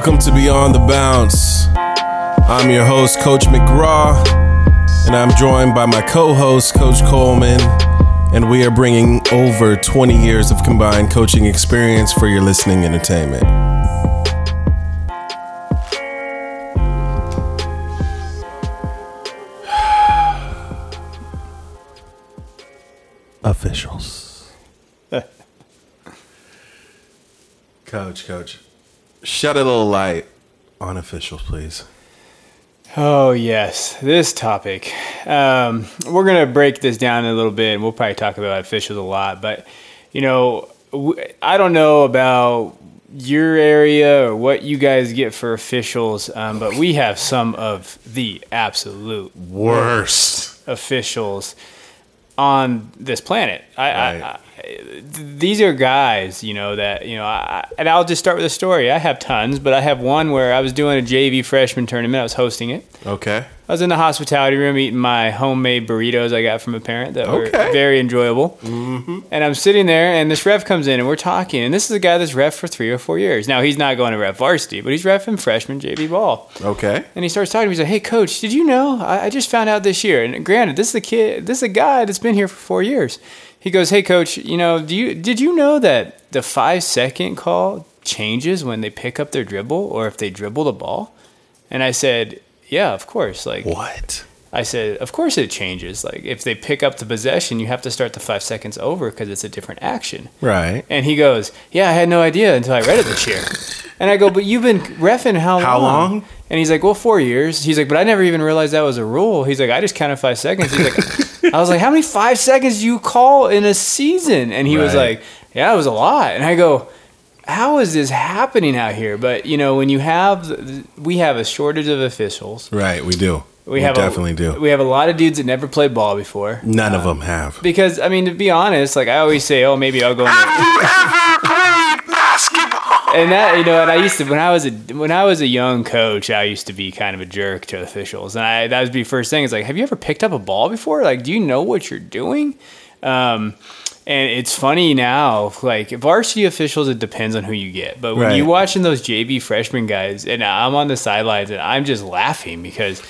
Welcome to Beyond the Bounce. I'm your host, Coach McGraw, and I'm joined by my co host, Coach Coleman. And we are bringing over 20 years of combined coaching experience for your listening entertainment. Officials. coach, coach. Shed a little light on officials, please. Oh, yes, this topic. Um, we're going to break this down a little bit, and we'll probably talk about officials a lot. But, you know, I don't know about your area or what you guys get for officials, um, but we have some of the absolute worst officials on this planet. I, right. I, I, these are guys, you know, that, you know, I, and I'll just start with a story. I have tons, but I have one where I was doing a JV freshman tournament. I was hosting it. Okay. I was in the hospitality room eating my homemade burritos I got from a parent that were very enjoyable. Mm-hmm. And I'm sitting there, and this ref comes in, and we're talking. And this is a guy that's ref for three or four years. Now, he's not going to ref varsity, but he's refing freshman JV ball. Okay. And he starts talking to me. He's like, hey, coach, did you know? I, I just found out this year. And granted, this is a kid, this is a guy that's been here for four years. He goes, hey, coach, you know, do you did you know that the five second call changes when they pick up their dribble or if they dribble the ball? And I said, yeah, of course. Like what? I said, of course it changes. Like if they pick up the possession, you have to start the five seconds over because it's a different action. Right. And he goes, yeah, I had no idea until I read it this year. and I go, but you've been refing how, how long? How long? And he's like, well, four years. He's like, but I never even realized that was a rule. He's like, I just counted five seconds. He's like, I was like, how many five seconds do you call in a season? And he right. was like, yeah, it was a lot. And I go, how is this happening out here? But you know, when you have, we have a shortage of officials. Right, we do. We, we have definitely a, do. We have a lot of dudes that never played ball before. None uh, of them have. Because I mean, to be honest, like I always say, oh, maybe I'll go. Have you ever played basketball? And that you know, and I used to when I was a when I was a young coach, I used to be kind of a jerk to officials, and I that would be first thing. It's like, have you ever picked up a ball before? Like, do you know what you're doing? Um, and it's funny now, like varsity officials, it depends on who you get. But when right. you're watching those JV freshman guys, and I'm on the sidelines and I'm just laughing because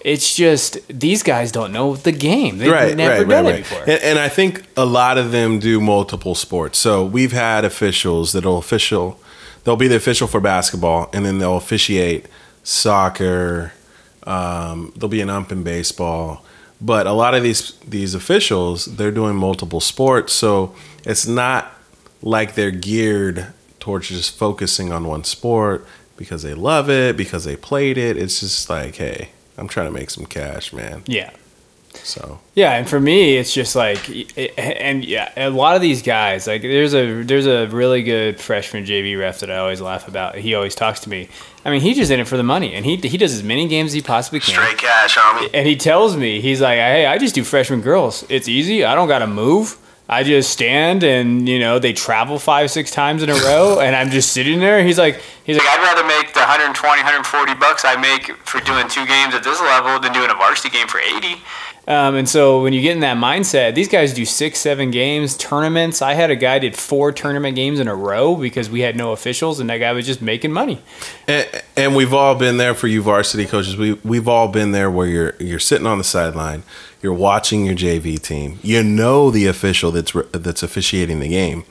it's just these guys don't know the game. They've right, never right, done right, it before. And, and, I think a lot of them do multiple sports. So we've had officials that'll official, they'll be the official for basketball, and then they'll officiate soccer. Um, they'll be an ump in baseball but a lot of these these officials, they're doing multiple sports, so it's not like they're geared towards just focusing on one sport because they love it, because they played it. It's just like, hey, I'm trying to make some cash, man. Yeah. So yeah, and for me, it's just like, and yeah, a lot of these guys, like there's a there's a really good freshman JV ref that I always laugh about. He always talks to me. I mean, he's just in it for the money, and he he does as many games as he possibly can. Straight cash, homie. And he tells me, he's like, hey, I just do freshman girls. It's easy. I don't got to move. I just stand and you know they travel five six times in a row and I'm just sitting there. He's like he's like I'd rather make the 120 140 bucks I make for doing two games at this level than doing a varsity game for 80. Um, and so when you get in that mindset, these guys do six, seven games, tournaments. I had a guy did four tournament games in a row because we had no officials, and that guy was just making money. And, and we've all been there for you varsity coaches. We we've all been there where you're you're sitting on the sideline, you're watching your JV team. You know the official that's that's officiating the game.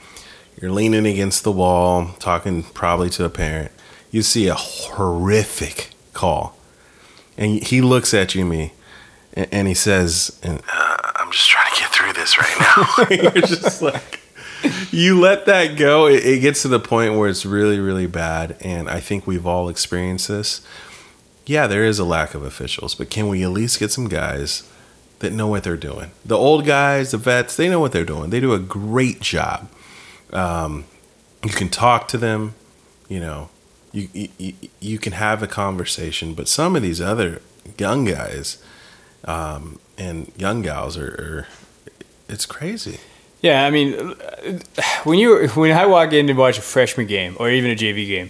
You're leaning against the wall, talking probably to a parent. You see a horrific call, and he looks at you, and me and he says, and, uh, "I'm just trying to get through this right now." You're just like, you let that go. It, it, gets to the point where it's really, really bad, and I think we've all experienced this. Yeah, there is a lack of officials, but can we at least get some guys that know what they're doing? The old guys, the vets, they know what they're doing. They do a great job. Um, you can talk to them, you know. You, you you can have a conversation, but some of these other young guys, um, and young gals are, are, it's crazy. Yeah, I mean, when you when I walk in to watch a freshman game or even a JV game,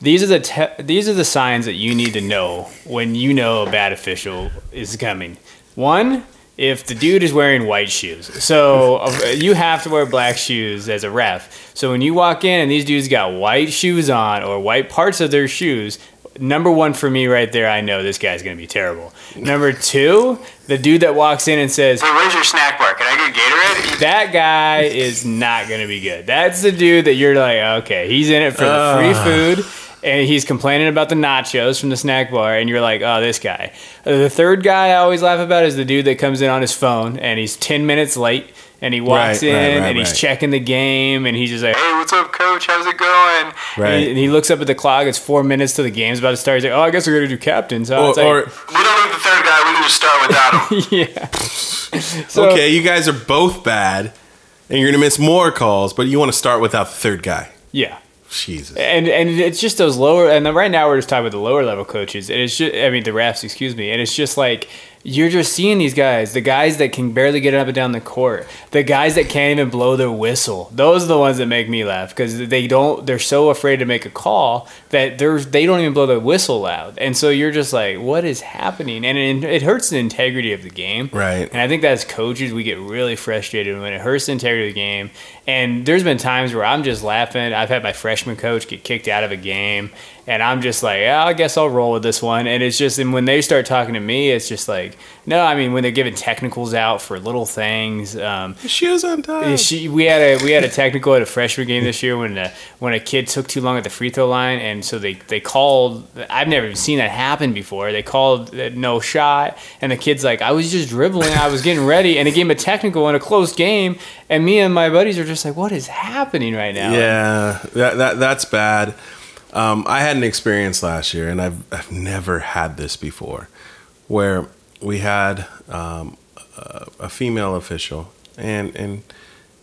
these are the te- these are the signs that you need to know when you know a bad official is coming. One, if the dude is wearing white shoes. So uh, you have to wear black shoes as a ref. So when you walk in and these dudes got white shoes on or white parts of their shoes, number one for me right there, I know this guy's going to be terrible. Number two, the dude that walks in and says, Hey, where's your snack bar? Can I get Gatorade? that guy is not going to be good. That's the dude that you're like, okay, he's in it for the free food. And he's complaining about the nachos from the snack bar, and you're like, oh, this guy. Uh, The third guy I always laugh about is the dude that comes in on his phone, and he's 10 minutes late, and he walks Right, in, right, right, and he's right. checking the game, and he's just like, Hey, what's up, coach? How's it going? Right. and he, and he looks up at the clock, it's four minutes till the game's about to start. He's like, oh, I guess we're going to do captains." So Or, like, or We don't need the third guy. We can just start without him. yeah. So, okay, you guys are both bad, and you're gonna miss more calls, but you want to start without the third guy. Yeah. Jesus. and and it's just those lower and then right now we're just talking about the lower level coaches and it's just i mean the refs excuse me and it's just like you're just seeing these guys the guys that can barely get up and down the court the guys that can't even blow their whistle those are the ones that make me laugh because they don't they're so afraid to make a call that they're they don't even blow the whistle loud and so you're just like what is happening and it, it hurts the integrity of the game Right. and I think that as coaches, we get really frustrated when it hurts the integrity of the game. And there's been times where I'm just laughing. I've had my freshman coach get kicked out of a game, and I'm just like, yeah, I guess I'll roll with this one. And it's just, and when they start talking to me, it's just like, no, I mean, when they're giving technicals out for little things. Um, Shoes on time. she, we had a we had a technical at a freshman game this year when a, when a kid took too long at the free throw line, and so they, they called. I've never even seen that happen before. They called uh, no shot, and the kid's like, I was just dribbling, I was getting ready, and it gave him a technical in a close game, and me and my buddies are just like, what is happening right now? Yeah, that, that that's bad. Um, I had an experience last year, and I've I've never had this before, where we had um, a, a female official, and and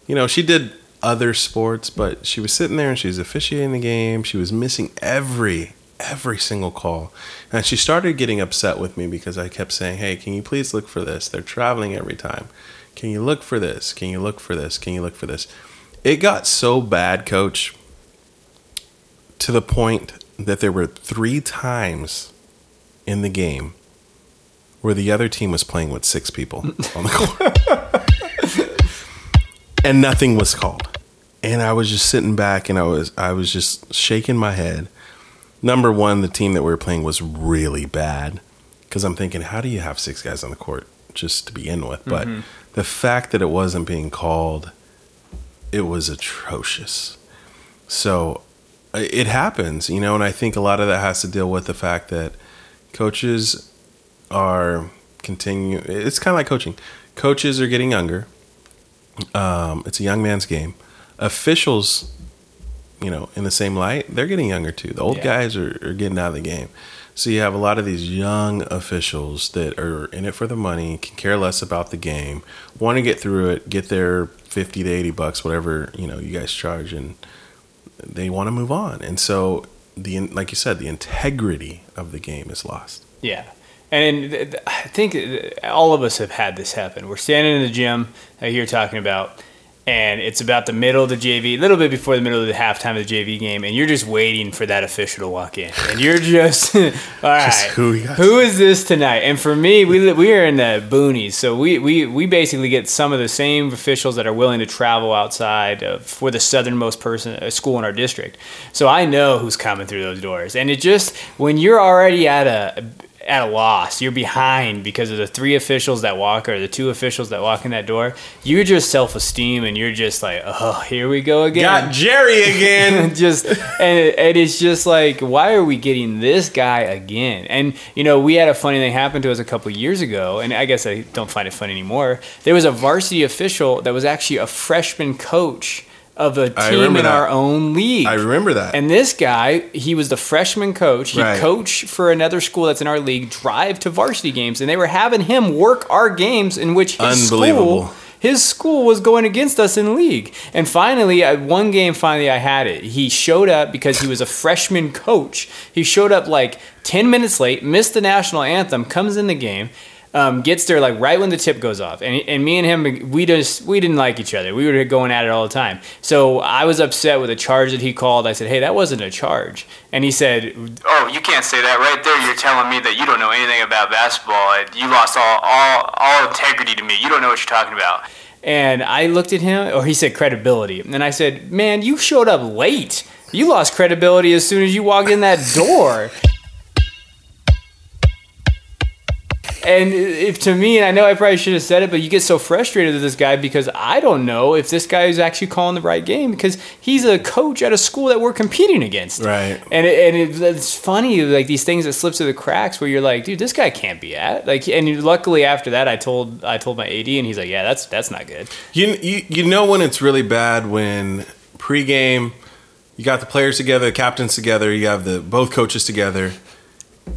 you know she did other sports, but she was sitting there and she was officiating the game. She was missing every every single call, and she started getting upset with me because I kept saying, "Hey, can you please look for this? They're traveling every time. Can you look for this? Can you look for this? Can you look for this?" It got so bad, coach, to the point that there were three times in the game where the other team was playing with six people on the court. and nothing was called. And I was just sitting back and I was I was just shaking my head. Number one, the team that we were playing was really bad. Because I'm thinking, how do you have six guys on the court just to begin with? But mm-hmm. the fact that it wasn't being called it was atrocious. So it happens, you know, and I think a lot of that has to deal with the fact that coaches are continue. It's kind of like coaching. Coaches are getting younger. Um, it's a young man's game. Officials, you know, in the same light, they're getting younger too. The old Yeah. guys are, are getting out of the game. So you have a lot of these young officials that are in it for the money, can care less about the game, want to get through it, get their 50 to 80 bucks, whatever, you know, you guys charge, and they want to move on. And so, the like you said, the integrity of the game is lost. Yeah. And I think uh, all of us have had this happen. We're standing in the gym that you're talking about, and it's about the middle of the JV, a little bit before the middle of the halftime of the JV game, and you're just waiting for that official to walk in. And you're just, all right. Just who, who is this tonight? And for me, we, we are in the boonies, so we, we, we basically get some of the same officials that are willing to travel outside of, for the southernmost person uh, school in our district. So I know who's coming through those doors. And it just, when you're already at a, at a loss. You're behind because of the three officials that walk or the two officials that walk in that door. You're just self esteem and you're just like, oh, here we go again. Got Jerry again. just and, and it's just like why are we getting this guy again and you know we had a funny thing happen to us a couple years ago and i guess i don't find it funny anymore there was a varsity official that was actually a freshman coach of a team in that. our own league I remember that. and this guy, he was the freshman coach. He Right. coached for another school that's in our league, drive to varsity games, and they were having him work our games in which his Unbelievable. school his school was going against us in league. And finally, at one game, finally, I had it. He showed up because he was a freshman coach. He showed up like 10 minutes late, missed the national anthem, comes in the game. Um, gets there like right when the tip goes off, and, and me and him, we just we didn't like each other. We were going at it all the time. So I was upset with a charge that he called. I said, "Hey, that wasn't a charge," and he said, Oh, you can't say that right there. You're telling me that you don't know anything about basketball. and You lost all, all, all integrity to me. You don't know what you're talking about. And I looked at him, or he said credibility. And I said, Man, you showed up late. You lost credibility as soon as you walked in that door. And if to me, and I know I probably should have said it, but you get so frustrated with this guy because I don't know if this guy is actually calling the right game because he's a coach at a school that we're competing against. Right. And it, and it, it's funny, like these things that slip through the cracks where you're like, dude, this guy can't be at. Like, and luckily after that, I told I told my AD, and he's like, yeah, that's that's not good. You, you you know when it's really bad when pregame you got the players together, the captains together, you have the both coaches together,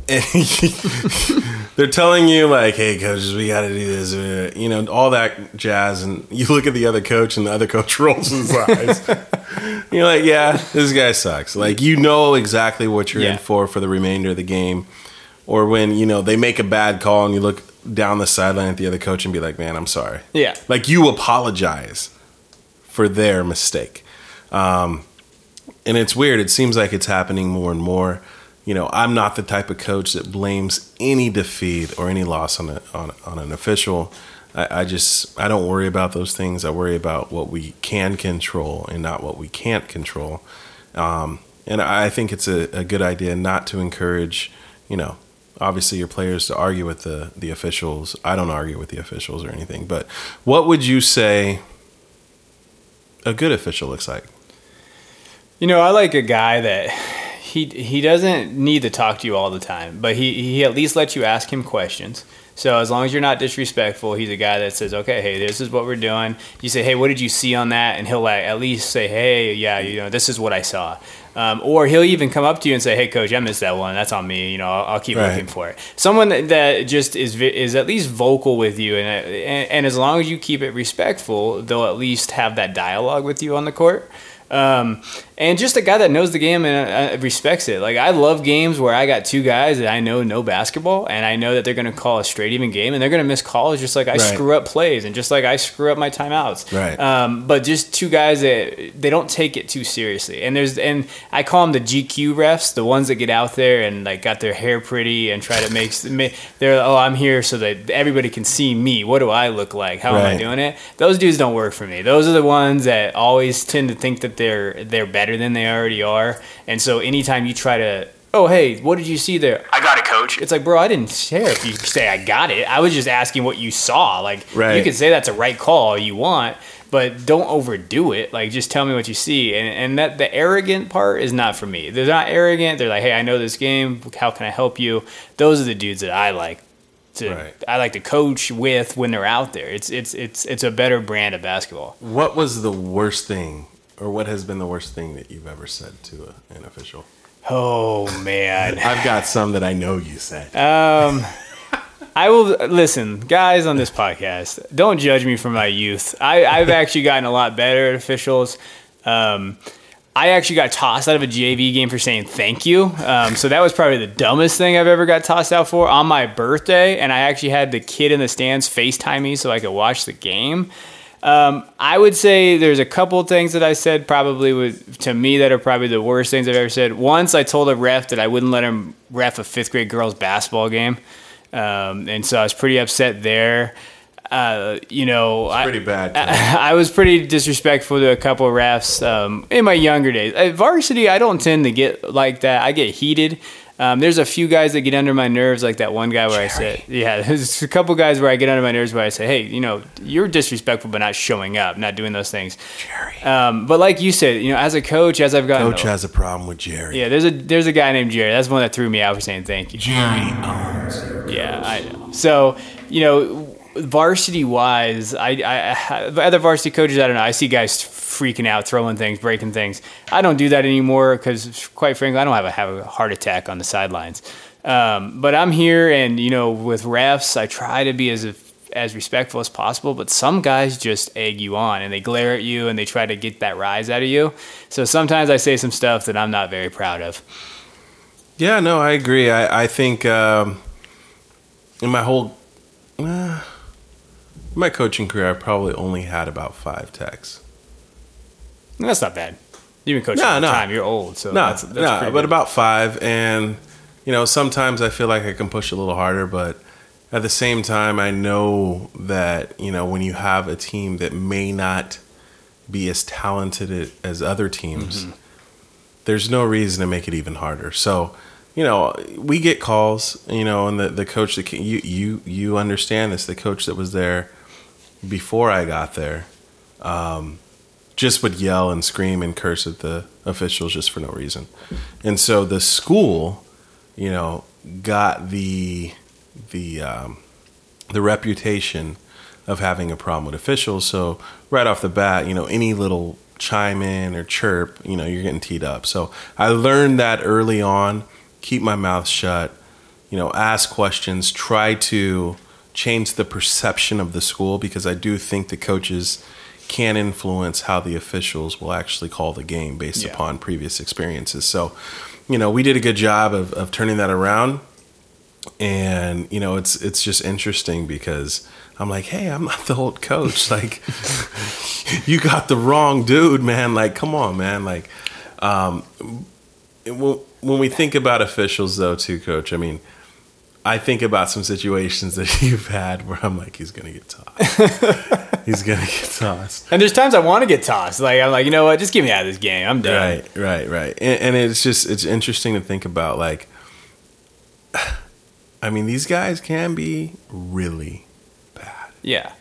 and they're telling you like, "Hey, coaches, we got to do this," uh, you know, all that jazz, and you look at the other coach, and the other coach rolls his eyes. you're like, "Yeah, this guy sucks." Like you know exactly what you're Yeah. in for for the remainder of the game, or when you know they make a bad call and you look down the sideline at the other coach and be like, "Man, I'm sorry." Yeah. Like you apologize for their mistake. Um, and it's weird. It seems like it's happening more and more. You know, I'm not the type of coach that blames any defeat or any loss on a, on, on an official. I, I just I don't worry about those things. I worry about what we can control and not what we can't control. Um, and I think it's a, a good idea not to encourage, you know, obviously your players to argue with the the officials. I don't argue with the officials or anything. But what would you say a good official looks like? You know, I like a guy that he he doesn't need to talk to you all the time, but he he at least lets you ask him questions. So as long as you're not disrespectful, he's a guy that says, "Okay, hey, this is what we're doing." You say, "Hey, what did you see on that?" And he'll like at least say, "Hey, yeah, you know, this is what I saw." Um, or he'll even come up to you and say, "Hey, coach, I missed that one. That's on me. You know, I'll, I'll keep Right. looking for it." Someone that, that just is is at least vocal with you, and, and and as long as you keep it respectful, they'll at least have that dialogue with you on the court. Um, and just a guy that knows the game and uh, respects it. Like I love games where I got two guys that I know know basketball, and I know that they're going to call a straight even game, and they're going to miss calls just like I Right. screw up plays, and just like I screw up my timeouts. Right. Um, but just two guys that they don't take it too seriously, and there's and I call them the GQ refs, the ones that get out there and like got their hair pretty and try to make they're oh I'm here so that everybody can see me. What do I look like? How am I doing it? Those dudes don't work for me. Those are the ones that always tend to think that they're they're better than they already are, and so anytime you try to oh hey what did you see there? I got it, coach. It's like, bro, I didn't care if you say I got it. I was just asking what you saw. Like, Right. you could say that's a right call all you want, but don't overdo it. Like, just tell me what you see. And and that the arrogant part is not for me. They're not arrogant. They're like, hey, I know this game. How can I help you? Those are the dudes that I like. To, Right. I like to coach with when they're out there. It's it's it's it's a better brand of basketball. What was the worst thing, or what has been the worst thing that you've ever said to a, an official? Oh man. I've got some that I know you said. Um, I will listen, guys, on this podcast. Don't judge me for my youth. I, I've actually gotten a lot better at officials. Um, I actually got tossed out of a JV game for saying thank you. Um, so that was probably the dumbest thing I've ever got tossed out for on my birthday. And I actually had the kid in the stands FaceTime me so I could watch the game. Um, I would say there's a couple things that I said probably to me that are probably the worst things I've ever said. Once I told a ref that I wouldn't let him ref a fifth grade girls basketball game. Um, and so I was pretty upset there. Uh, you know, I, Pretty bad. I was pretty disrespectful to a couple of refs um, in my younger days. At varsity, I don't tend to get like that. I get heated. Um, there's a few guys that get under my nerves, like that one guy where I said, yeah, there's a couple guys where I get under my nerves where I say, hey, you know, you're disrespectful, but not showing up, not doing those things. Jerry. Um, but like you said, you know, as a coach, as I've gotten, Coach has a problem with Jerry. yeah, there's a there's a guy named Jerry. That's one that threw me out for saying thank you. Jerry owns. Yeah, I know. So, you know, varsity wise, I, I, I other varsity coaches, I don't know. I see guys freaking out, throwing things, breaking things. I don't do that anymore because, quite frankly, I don't have a, have a heart attack on the sidelines. Um, but I'm here, and you know, with refs, I try to be as as respectful as possible. But some guys just egg you on, and they glare at you, and they try to get that rise out of you. So sometimes I say some stuff that I'm not very proud of. Yeah, no, I agree. I, I think um, in my whole my coaching career, I've probably only had about five techs. That's not bad. You've been coaching No, a no. time. You're old, so No, that's, that's no, but good. about five. And, you know, sometimes I feel like I can push a little harder, but at the same time, I know that, you know, when you have a team that may not be as talented as other teams, mm-hmm. there's no reason to make it even harder. So, you know, we get calls, you know, and the, the coach that ca- you, you, you understand this, the coach that was there before I got there, um, just would yell and scream and curse at the officials just for no reason. And so the school, you know, got the the um, the reputation of having a problem with officials. So right off the bat, you know, any little chime in or chirp, you know, you're getting teed up. So I learned that early on. Keep my mouth shut. You know, ask questions. Try to change the perception of the school because I do think the coaches can influence how the officials will actually call the game based Yeah. upon previous experiences. So, you know, we did a good job of, of turning that around and you know it's it's just interesting because I'm like, hey, I'm not the old coach. Like, you got the wrong dude, man. Like, come on, man. Like, um, it- when when we think about officials, though, too, coach. I mean, I think about some situations that you've had where I'm like, he's gonna get tossed. he's gonna get tossed. and there's times I want to get tossed. Like I'm like, you know what? Just get me out of this game. I'm done. Right, right, right. And, and it's just it's interesting to think about. Like, I mean, these guys can be really bad. Yeah.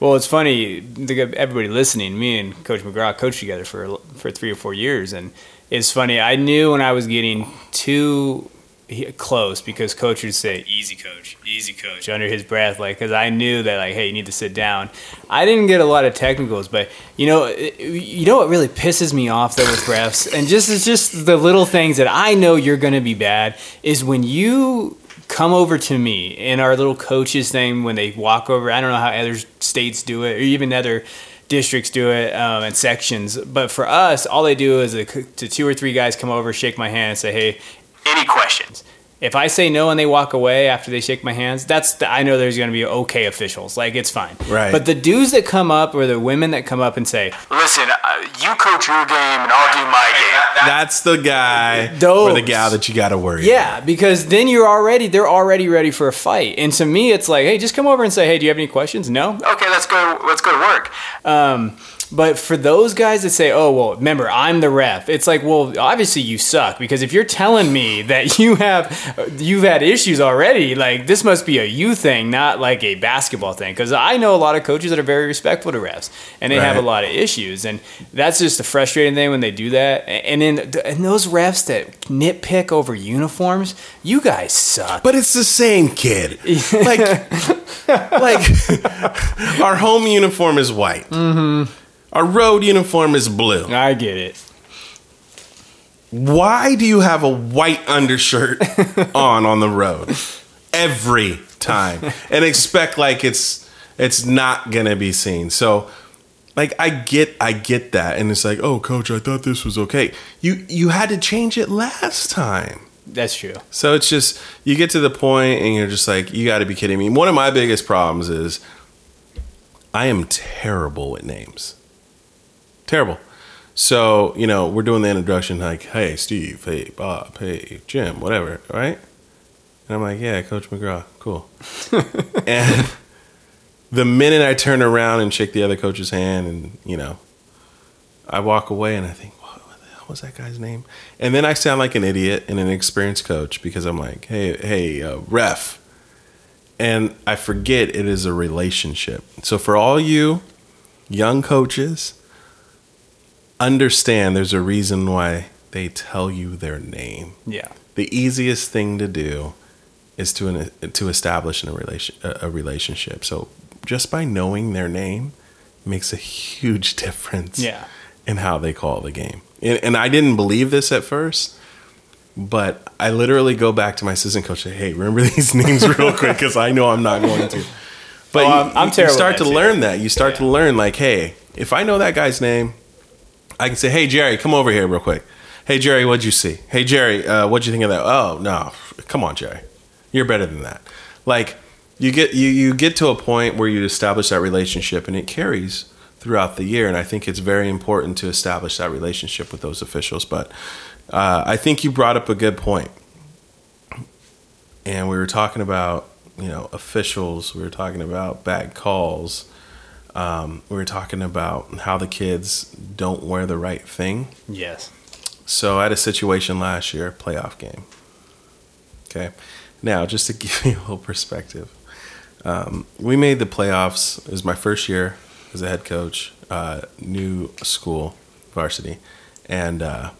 Well, it's funny. Everybody listening, me and Coach McGraw coached together for for three or four years, and it's funny. I knew when I was getting too he- close because Coach would say, "Easy, Coach, easy, Coach," under his breath, like because I knew that, like, hey, you need to sit down. I didn't get a lot of technicals, but you know, it- you know what really pisses me off though with refs, and just it's just the little things that I know you're going to be bad is when you come over to me in our little coaches thing when they walk over. I don't know how other states do it, or even other districts do it um, and sections. But for us, all they do is the, to two or three guys come over, shake my hand, and say, "Hey, any questions?" If I say no and they walk away after they shake my hands, that's the, I know there's going to be okay officials. Like it's fine. Right. But the dudes that come up or the women that come up and say, Listen, uh, you coach your game and I'll do my game. That's the guy Those. or the gal that you got to worry. Yeah, because then you're already they're already ready for a fight. And to me, it's like, hey, just come over and say, hey, do you have any questions? No. Okay, let's go. Let's go to work. Um, but for those guys that say, oh well, remember I'm the ref, it's like, well, obviously you suck because if you're telling me that you have you've had issues already, like this must be a you thing, not like a basketball thing. Because I know a lot of coaches that are very respectful to refs and they have a lot of issues, and that's just a frustrating thing when they do that. And then and those refs that nitpick over uniforms, you guys suck. But it's the same kid. Like, like our home uniform is white. Mm-hmm. Our road uniform is blue. I get it. Why do you have a white undershirt on on the road every time and expect like it's it's not gonna be seen? So, like, I get I get that, and it's like, oh, coach, I thought this was okay. You you had to change it last time. That's true. So it's just you get to the point and you're just like, you got to be kidding me. One of my biggest problems is I am terrible with names. Terrible. So you know, we're doing the introduction like, hey Steve, hey Bob, hey Jim, whatever, right? And I'm like, yeah, Coach McGraw, cool. and the minute I turn around and shake the other coach's hand, and you know, I walk away and I think, what, the hell was that guy's name? And then I sound like an idiot and an experienced coach because I'm like, hey, hey, uh, ref. And I forget it is a relationship. So for all you young coaches, understand there's a reason why they tell you their name. Yeah. The easiest thing to do is to an, to establish in a relation a relationship. So just by knowing their name makes a huge difference Yeah. in how they call the game. And, and I didn't believe this at first, but I literally go back to my assistant coach and say, "Hey, remember these names real quick because I know I'm not going to." But Oh, you, I'm- I'm you terrible start to learn that. You start to learn like, "Hey, if I know that guy's name, I can say, "Hey, Jerry, come over here real quick." Hey, Jerry, what'd you see? Hey, Jerry, uh, what'd you think of that? Oh, no, come on, Jerry, you're better than that. Like, you get you you get to a point where you establish that relationship, and it carries throughout the year. And I think it's very important to establish that relationship with those officials. But uh, I think you brought up a good point, and we were talking about you know officials. We were talking about bad calls. Um, we were talking about how the kids don't wear the right thing. Yes. So I had a situation last year, playoff game. Okay. Now, just to give you a little perspective, um, we made the playoffs. It was my first year as a head coach, uh, new school, varsity, and uh,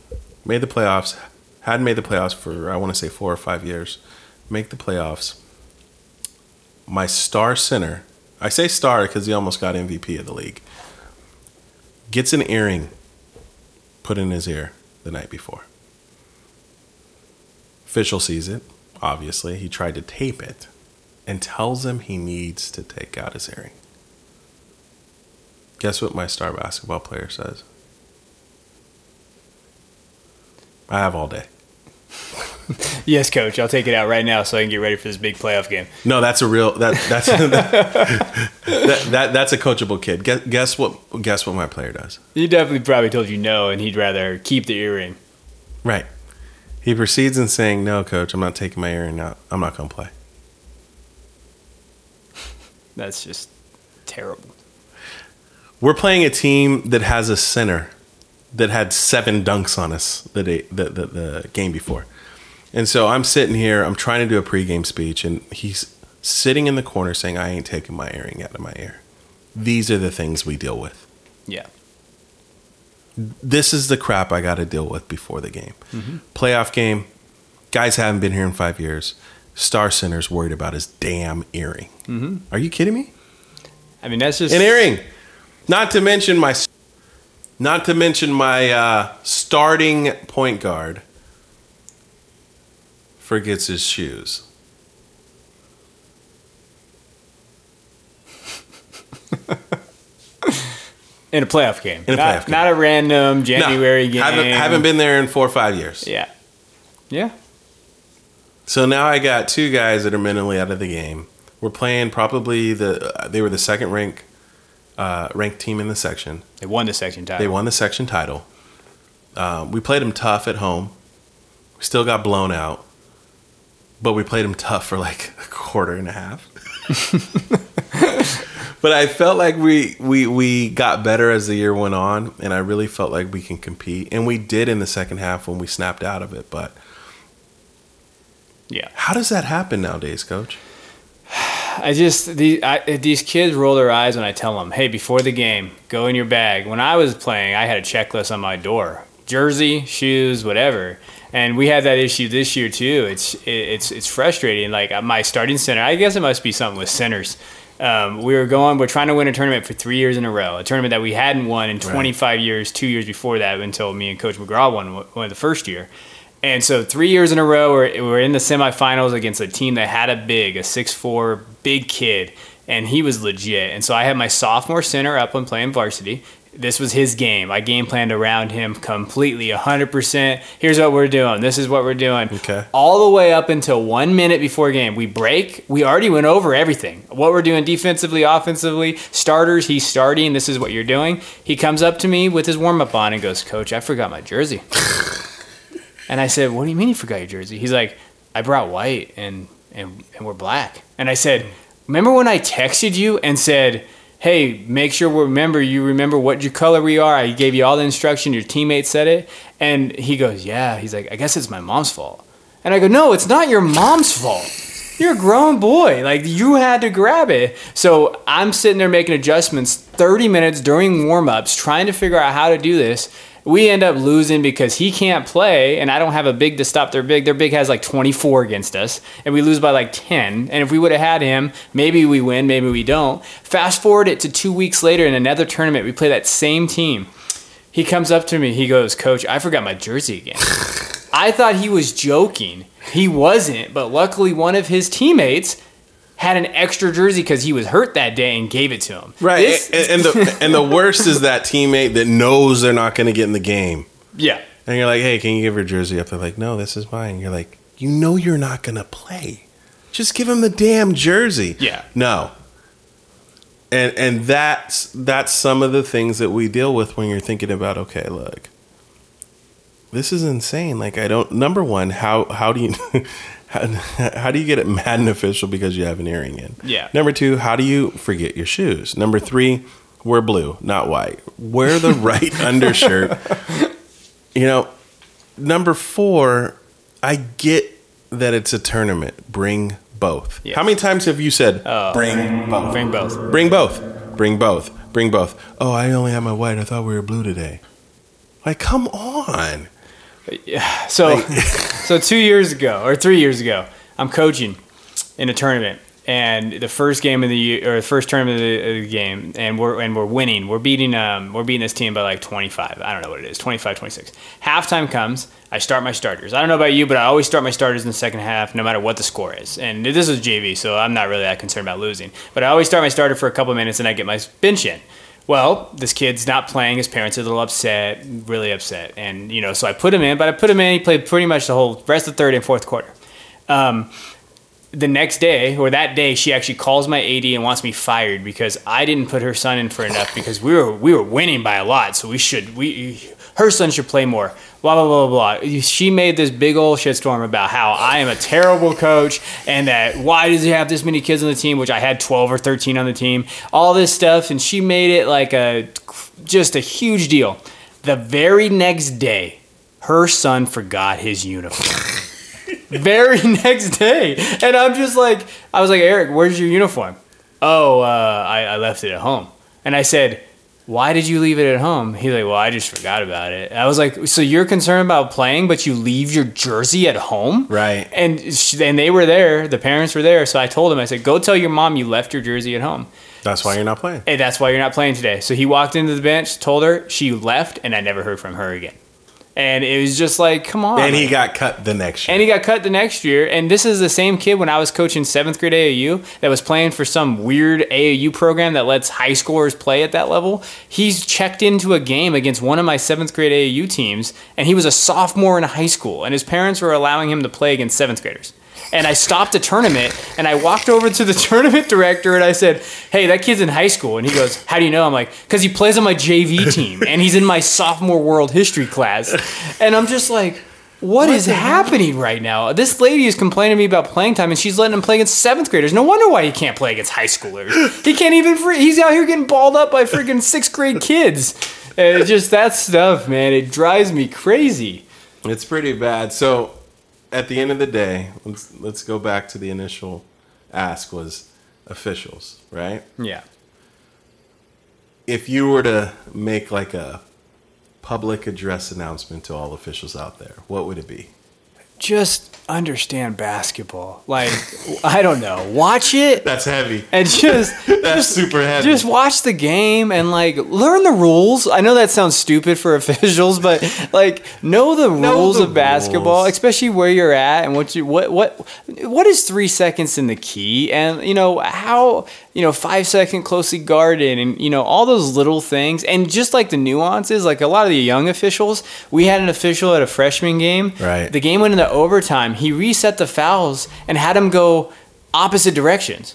made the playoffs. Hadn't made the playoffs for, I want to say, four or five years. Make the playoffs. My star center, I say star because he almost got MVP of the league, gets an earring put in his ear the night before. Official sees it, obviously. He tried to tape it and tells him he needs to take out his earring. Guess what my star basketball player says? I have all day. Yes, coach. I'll take it out right now so I can get ready for this big playoff game. No, that's a real that that's that, that, that that's a coachable kid. Guess, guess what? Guess what my player does? He definitely probably told you no, and he'd rather keep the earring. Right. He proceeds in saying, "No, coach, I'm not taking my earring out. I'm not going to play." That's just terrible. We're playing a team that has a center that had seven dunks on us the day, the, the, the game before. And so I'm sitting here, I'm trying to do a pregame speech, and he's sitting in the corner saying, I ain't taking my earring out of my ear. These are the things we deal with. Yeah. This is the crap I got to deal with before the game. Playoff game, guys haven't been here in five years. Star Center's worried about his damn earring. Are you kidding me? I mean, that's just an earring. Not to mention my, not to mention my uh, starting point guard forgets his shoes. in a playoff game. In a not, playoff game. not a random No, January game. Haven't, haven't been there in four or five years. Yeah. Yeah. So now I got two guys that are mentally out of the game. We're playing probably the uh, they were the second rank uh, ranked team in the section. They won the section title. They won the section title. Um, we played them tough at home. We still got blown out, but we played them tough for like a quarter and a half. but I felt like we we we got better as the year went on, and I really felt like we can compete, and we did in the second half when we snapped out of it. But Yeah. how does that happen nowadays, Coach? I just these I, these kids roll their eyes when I tell them, "Hey, before the game, go in your bag." When I was playing, I had a checklist on my door: jersey, shoes, whatever. And we had that issue this year too. It's it's it's frustrating. Like uh, my starting center, I guess it must be something with centers. Um, we were going, we're trying to win a tournament for three years in a row, a tournament that we hadn't won in 25 years, two years before that, until me and Coach McGraw won one the first year. And so three years in a row, we're, we're in the semifinals against a team that had a big, a six-four big kid, and he was legit. And so I had my sophomore center up and playing varsity. This was his game. I game planned around him completely, 100%. Here's what we're doing. This is what we're doing. Okay. All the way up until one minute before game. We break. We already went over everything. What we're doing defensively, offensively, starters, he's starting. This is what you're doing. He comes up to me with his warm up on and goes, Coach, I forgot my jersey. And I said, "What do you mean you forgot your jersey?" He's like, "I brought white and and and we're black." And I said, "Remember when I texted you and said, "Hey, make sure remember you remember what your color we are." I gave you all the instruction. Your teammate said it, and he goes, "Yeah." He's like, "I guess it's my mom's fault." And I go, "No, it's not your mom's fault." You're a grown boy. Like you had to grab it. So I'm sitting there making adjustments 30 minutes during warm-ups trying to figure out how to do this. We end up losing because he can't play and I don't have a big to stop their big. Their big has like 24 against us and we lose by like 10. And if we would have had him, maybe we win, maybe we don't. Fast forward it to 2 weeks later in another tournament, we play that same team. He comes up to me. He goes, "Coach, I forgot my jersey again." I thought he was joking. He wasn't, but luckily one of his teammates had an extra jersey because he was hurt that day and gave it to him. Right, This- and, and the and the worst is that teammate that knows they're not going to get in the game, yeah. and you're like, "Hey, can you give your jersey up?" They're like, "No, this is mine." You're like, "You know you're not going to play." Just give him the damn jersey. Yeah. No. And and that's that's some of the things that we deal with when you're thinking about okay, look. This is insane. Like I don't number one, how how do you how, how do you get it mad and official because you have an earring in? Yeah. Number two, how do you forget your shoes? Number three, wear blue, not white. Wear the right undershirt. You know, number four, I get that it's a tournament. Bring both. Yes. How many times have you said Oh. bring both? Bring both. Bring both. Bring both. Bring both. Oh, I only have my white. I thought we were blue today. Like, come on. So, so two years ago or three years ago, I'm coaching in a tournament, and the first game of the year or the first tournament of the, of the game, and we're and we're winning. We're beating um we're beating this team by like 25. I don't know what it is, 25, 26. Halftime comes. I start my starters. I don't know about you, but I always start my starters in the second half, no matter what the score is. And this is JV, so I'm not really that concerned about losing. But I always start my starter for a couple of minutes, and I get my bench in. Well, this kid's not playing. His parents are a little upset, really upset, and you know, so I put him in. But I put him in. He played pretty much the whole rest of the third and fourth quarter. Um, the next day or that day, she actually calls my AD and wants me fired because I didn't put her son in for enough because we were we were winning by a lot. So we should we her son should play more. Blah blah blah blah. She made this big old shitstorm about how I am a terrible coach and that why does he have this many kids on the team, which I had twelve or thirteen on the team. All this stuff, and she made it like a just a huge deal. The very next day, her son forgot his uniform very next day. And I'm just like, I was like, Eric, where's your uniform? Oh, uh, I, I left it at home. And I said, why did you leave it at home? He's like, well, I just forgot about it. I was like, so you're concerned about playing, but you leave your jersey at home? Right. And, and they were there, the parents were there. So I told him, I said, go tell your mom you left your jersey at home. That's why you're not playing. Hey, that's why you're not playing today. So he walked into the bench, told her, she left, and I never heard from her again. And it was just like, come on. And he got cut the next year. And he got cut the next year. And this is the same kid when I was coaching seventh grade AAU that was playing for some weird AAU program that lets high schoolers play at that level. He's checked into a game against one of my seventh grade AAU teams, and he was a sophomore in high school, and his parents were allowing him to play against seventh graders. And I stopped the tournament and I walked over to the tournament director and I said, Hey, that kid's in high school. And he goes, How do you know? I'm like, Because he plays on my JV team and he's in my sophomore world history class. And I'm just like, what is happening right now? This lady is complaining to me about playing time, and she's letting him play against seventh graders. No wonder why he can't play against high schoolers. He can't even. Free, he's out here getting balled up by freaking sixth grade kids. And it just that stuff, man. It drives me crazy. It's pretty bad. So, at the end of the day, let's let's go back to the initial ask was officials, right? Yeah. If you were to make like a public address announcement to all officials out there, what would it be? Just understand basketball. Like I don't know. Watch it That's heavy. and just That's just super heavy. just watch the game and like learn the rules. I know that sounds stupid for officials, but like know the Know rules the of basketball, rules. especially where you're at and what you what what what is three seconds in the key, and you know how you know five second closely guarded, and you know all those little things, and just like the nuances. Like a lot of the young officials, we had an official at a freshman game. Right. The game went into overtime. He reset the fouls and had them go opposite directions.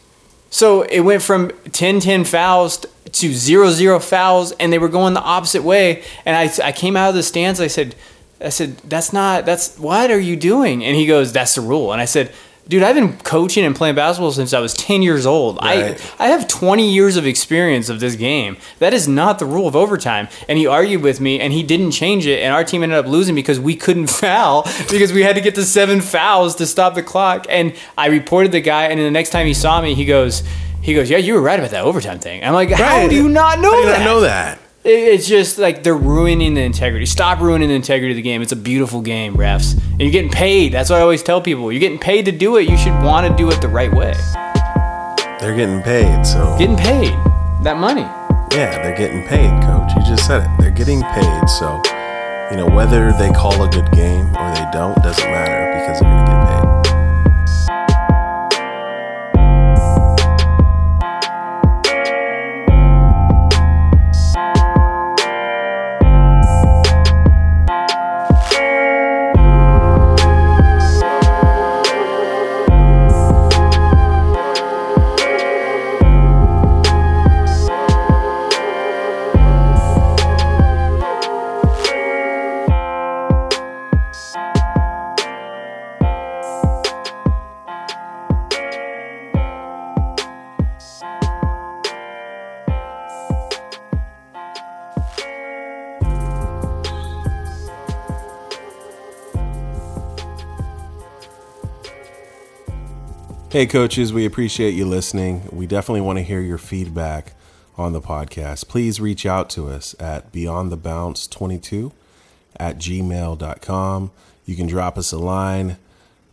So it went from 10 10 fouls to 0 0 fouls, and they were going the opposite way. And I, I came out of the stands. I said, I said, that's not, that's, what are you doing? And he goes, that's the rule. And I said, dude, I've been coaching and playing basketball since I was 10 years old. Right. I, I have 20 years of experience of this game. That is not the rule of overtime. And he argued with me, and he didn't change it. And our team ended up losing because we couldn't foul because we had to get to seven fouls to stop the clock. And I reported the guy, and then the next time he saw me, he goes, he goes, yeah, you were right about that overtime thing. I'm like, how Right. do you not know How do you that? not know that? It- It's just like they're ruining the integrity. Stop ruining the integrity of the game. It's a beautiful game, refs. And you're getting paid. That's what I always tell people. You're getting paid to do it. You should want to do it the right way. They're getting paid, so Getting paid. That money. yeah, they're getting paid, coach. You just said it. They're getting paid, so you know whether they call a good game or they don't doesn't matter because they're gonna get Hey, coaches, we appreciate you listening. We definitely want to hear your feedback on the podcast. Please reach out to us at beyondthebounce22 at gmail.com. You can drop us a line,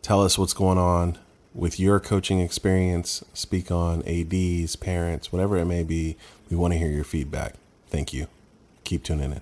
tell us what's going on with your coaching experience, speak on ADs, parents, whatever it may be. We want to hear your feedback. Thank you. Keep tuning in.